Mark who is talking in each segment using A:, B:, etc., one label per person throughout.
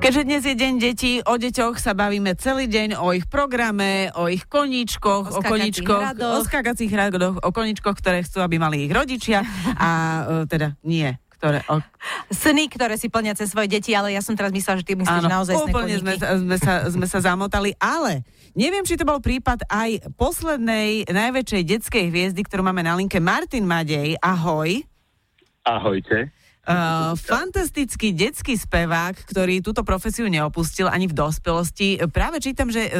A: Keďže dnes je deň detí, o deťoch sa bavíme celý deň, o ich programe, o ich koníčkoch, o,
B: O
A: koníčkoch,
B: skákacích
A: o skákacích hradoch, o koníčkoch, ktoré chcú, aby mali ich rodičia a e, teda nie, ktoré... O,
B: Sny, ktoré si plnia cez svoje deti, ale ja som teraz myslela, že ty myslíš naozaj
A: úplne sme, sme, sa, sme sa zamotali, ale neviem, či to bol prípad aj poslednej najväčšej detskej hviezdy, ktorú máme na linke, Martin Madej, ahoj.
C: Ahojte.
A: Uh, fantastický detský spevák, ktorý túto profesiu neopustil ani v dospelosti. Práve čítam, že uh,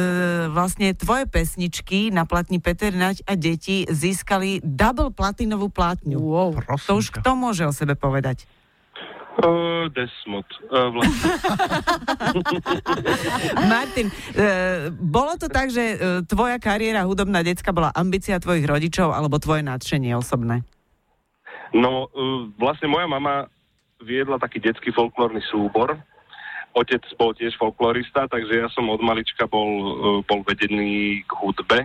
A: vlastne tvoje pesničky na platni Peter Nať a deti získali double platinovú plátňu.
B: Wow.
A: To už kto môže o sebe povedať?
C: Uh, Desmod. Uh, vlastne.
A: Martin, uh, bolo to tak, že uh, tvoja kariéra hudobná decka bola ambícia tvojich rodičov alebo tvoje nadšenie osobné?
C: No, uh, vlastne moja mama viedla taký detský folklórny súbor. Otec bol tiež folklorista, takže ja som od malička bol, uh, bol vedený k hudbe.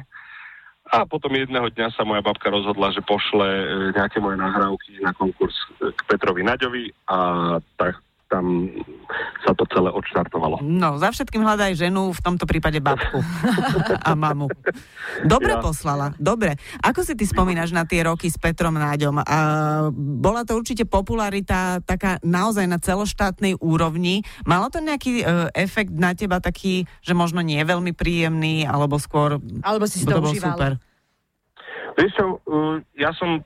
C: A potom jedného dňa sa moja babka rozhodla, že pošle uh, nejaké moje nahrávky na konkurs uh, k Petrovi Naďovi a tak tam sa to celé odštartovalo.
A: No, za všetkým hľadaj ženu, v tomto prípade babku a mamu. Dobre
C: Ja.
A: poslala, dobre. Ako si ty spomínaš na tie roky s Petrom Náďom? A bola to určite popularita taká naozaj na celoštátnej úrovni. Malo to nejaký e, efekt na teba taký, že možno nie veľmi príjemný, alebo skôr...
B: Alebo si si to užíval.
A: super.
C: Vieš čo, uh, ja som,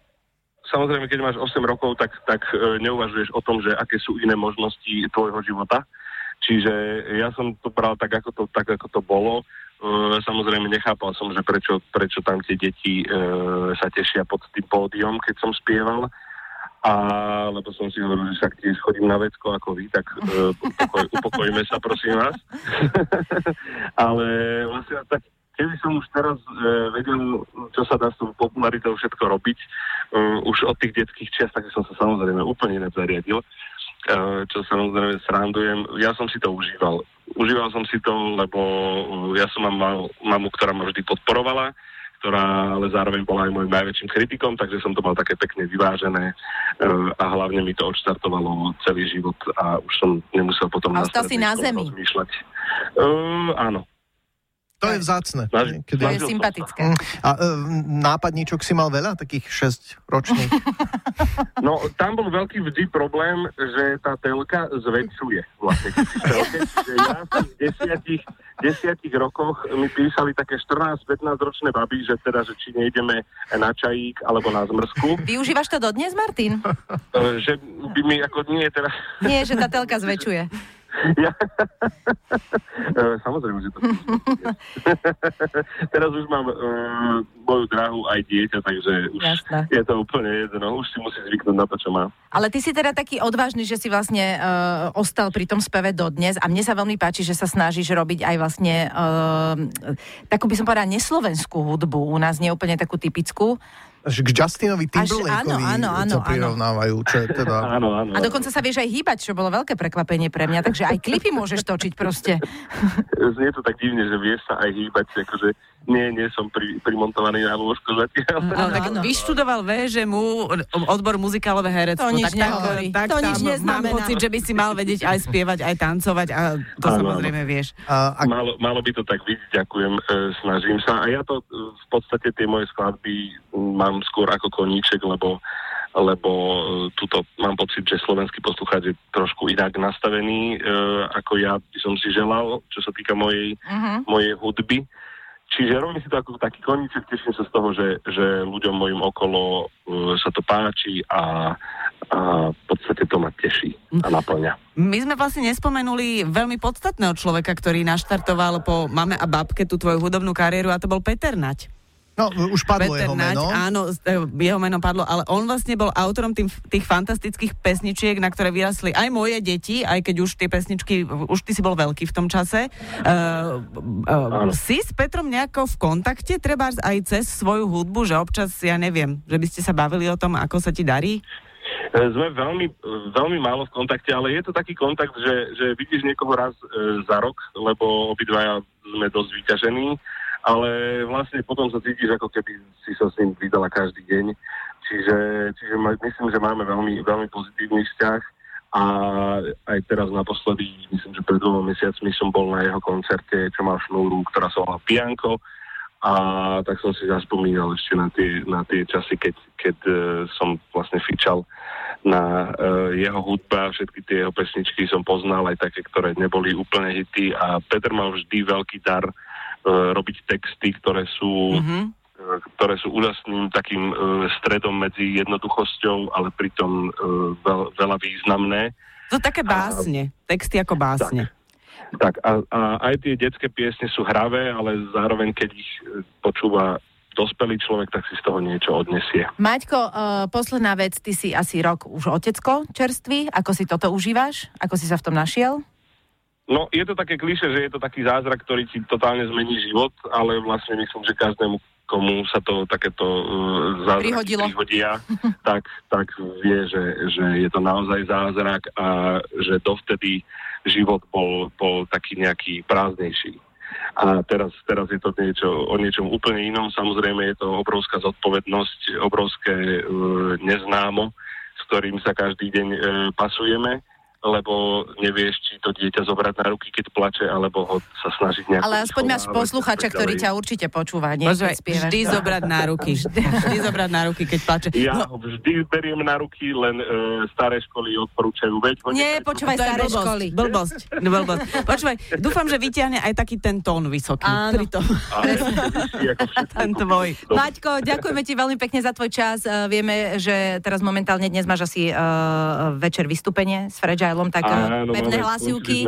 C: samozrejme, keď máš 8 rokov, tak, tak uh, neuvažuješ o tom, že aké sú iné možnosti tvojho života. Čiže ja som to bral tak, ako to, tak, ako to bolo. Uh, samozrejme, nechápal som, že prečo, prečo tam tie deti uh, sa tešia pod tým pódium, keď som spieval. A lebo som si hovoril, že však tiež chodím na vecko ako vy, tak uh, upokoj, upokojíme sa, prosím vás. Ale vlastne tak, keby som už teraz e, vedel, čo sa dá s tou popularitou všetko robiť, e, už od tých detských čiast, tak som sa samozrejme úplne inak zariadil, e, čo samozrejme srandujem. Ja som si to užíval. Užíval som si to, lebo e, ja som mám mal, mamu, ktorá ma vždy podporovala, ktorá ale zároveň bola aj môjim najväčším kritikom, takže som to mal také pekne vyvážené e, a hlavne mi to odštartovalo celý život a už som nemusel potom
B: A ostal si na zemi.
C: rozmýšľať. E, áno.
D: To je vzácne.
C: Snažím-
D: Kedy...
B: To je sympatické.
D: Mm. A e, nápadníčok si mal veľa, takých 6 ročných.
C: No, tam bol veľký vždy problém, že tá telka zväčšuje vlastne. telke. Ja v desiatich, desiatich rokoch mi písali také 14-15 ročné baby, že teda, že či nejdeme na čajík alebo na zmrzku.
B: Využívaš to dodnes, Martin?
C: E, že by mi ako nie teraz...
B: Nie, že tá telka zväčšuje.
C: Ja... E, Samozrejme, že to... Teraz už mám uh, moju drahu aj dieťa, takže už
B: Jasné.
C: je to úplne jedno. Už si musí zvyknúť na to, čo má.
B: Ale ty si teda taký odvážny, že si vlastne uh, ostal pri tom speve dodnes a mne sa veľmi páči, že sa snažíš robiť aj vlastne uh, takú by som povedala neslovenskú hudbu, u nás nie úplne takú typickú.
D: Až k Justinovi Timberlakeovi
B: áno, áno, áno,
D: to prirovnávajú, čo je teda...
C: Áno, áno.
B: A dokonca sa vieš aj hýbať, čo bolo veľké prekvapenie pre mňa, takže aj klipy môžeš točiť proste.
C: Znie to tak divne, že vieš sa aj hýbať, akože nie, nie som pri, primontovaný na lôžko zatiaľ.
A: No, tak
B: áno.
A: vyštudoval VŽMU odbor muzikálové herectvo.
B: To nič
A: tak,
B: nehovorí.
A: tak
B: To nič
A: mám
B: neznamená.
A: pocit, že by si mal vedieť aj spievať, aj tancovať a to
C: Áno,
A: samozrejme vieš.
D: A, a
C: Malo, malo by to tak byť, ďakujem, e, snažím sa. A ja to e, v podstate tie moje skladby mám skôr ako koníček, lebo lebo e, tuto mám pocit, že slovenský poslucháč je trošku inak nastavený, e, ako ja by som si želal, čo sa týka mojej,
B: Uh-huh.
C: mojej hudby. Čiže robím si to ako taký koníček, teším sa z toho, že, že ľuďom mojim okolo uh, sa to páči a, a v podstate to ma teší a naplňa.
A: My sme vlastne nespomenuli veľmi podstatného človeka, ktorý naštartoval po mame a babke tú tvoju hudobnú kariéru a to bol Peter Nať.
D: No, už padlo
A: Peter
D: jeho
A: Nať,
D: meno.
A: áno, eh, jeho meno padlo, ale on vlastne bol autorom tým, tých fantastických pesničiek, na ktoré vyrasli aj moje deti, aj keď už tie pesničky, už ty si bol veľký v tom čase. Uh, uh, si s Petrom nejako v kontakte, treba aj cez svoju hudbu, že občas, ja neviem, že by ste sa bavili o tom, ako sa ti darí?
C: Sme veľmi, veľmi málo v kontakte, ale je to taký kontakt, že, že vidíš niekoho raz e, za rok, lebo obidvaja sme dosť vyťažení, ale vlastne potom sa cítiš, ako keby si sa s ním vydala každý deň. Čiže, čiže myslím, že máme veľmi, veľmi pozitívny vzťah A aj teraz naposledy, myslím, že pred dvoma mesiacmi som bol na jeho koncerte, čo má šnúru, ktorá sa volá Pianko. A tak som si zaspomínal ešte na tie, na tie časy, keď, keď uh, som vlastne fičal na uh, jeho hudba, všetky tie jeho pesničky som poznal, aj také, ktoré neboli úplne hity a Peter mal vždy veľký dar uh, robiť texty, ktoré sú mm-hmm ktoré sú úžasným takým uh, stredom medzi jednoduchosťou, ale pritom veľ, veľa významné.
A: To také básne, a, texty ako básne.
C: Tak, tak a, a aj tie detské piesne sú hravé, ale zároveň, keď ich počúva dospelý človek, tak si z toho niečo odnesie.
B: Maťko, uh, posledná vec, ty si asi rok už otecko čerstvý, ako si toto užívaš? Ako si sa v tom našiel?
C: No, je to také kliše, že je to taký zázrak, ktorý ti totálne zmení život, ale vlastne myslím, že každému komu sa to takéto uh,
B: Prihodilo.
C: prihodia, tak, tak vie, že, že je to naozaj zázrak a že dovtedy život bol, bol taký nejaký prázdnejší. A teraz, teraz je to niečo, o niečom úplne inom. Samozrejme je to obrovská zodpovednosť, obrovské uh, neznámo, s ktorým sa každý deň uh, pasujeme lebo nevieš, či to dieťa zobrať na ruky, keď plače, alebo ho sa snažiť nejako...
B: Ale aspoň máš posluchača, ktorý ťa určite počúva, nie? Pozvaj,
A: vždy zobrať na ruky. Vždy zobrať na ruky, keď plače.
C: Ja no. ho vždy beriem na ruky, len uh, staré školy odporúčajú. Veď ho
B: Nie, počúvaj staré blbosť, školy.
A: Blbosť, blbosť. Počúvaj, dúfam, že vyťahne aj taký ten tón vysoký.
B: Áno. Pri tom.
A: ten tvoj.
B: Maťko, ďakujeme ti veľmi pekne za tvoj čas. Uh, vieme, že teraz momentálne dnes máš asi uh, večer vystúpenie s Fragile Fragilom, tak Áno, pevné hlasivky.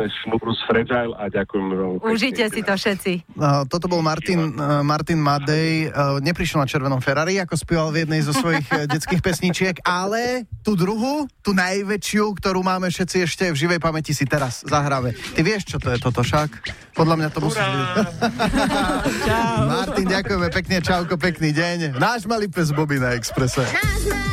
C: Fragile a ďakujem veľmi
B: Užite si to všetci.
D: Uh, toto bol Martin, uh, Martin Madej. Uh, neprišiel na červenom Ferrari, ako spieval v jednej zo svojich detských pesničiek, ale tú druhú, tú najväčšiu, ktorú máme všetci ešte v živej pamäti si teraz zahráme. Ty vieš, čo to je toto však? Podľa mňa to musí byť. Martin, ďakujeme pekne, čauko, pekný deň. Náš malý pes Bobby na Exprese. Náš malý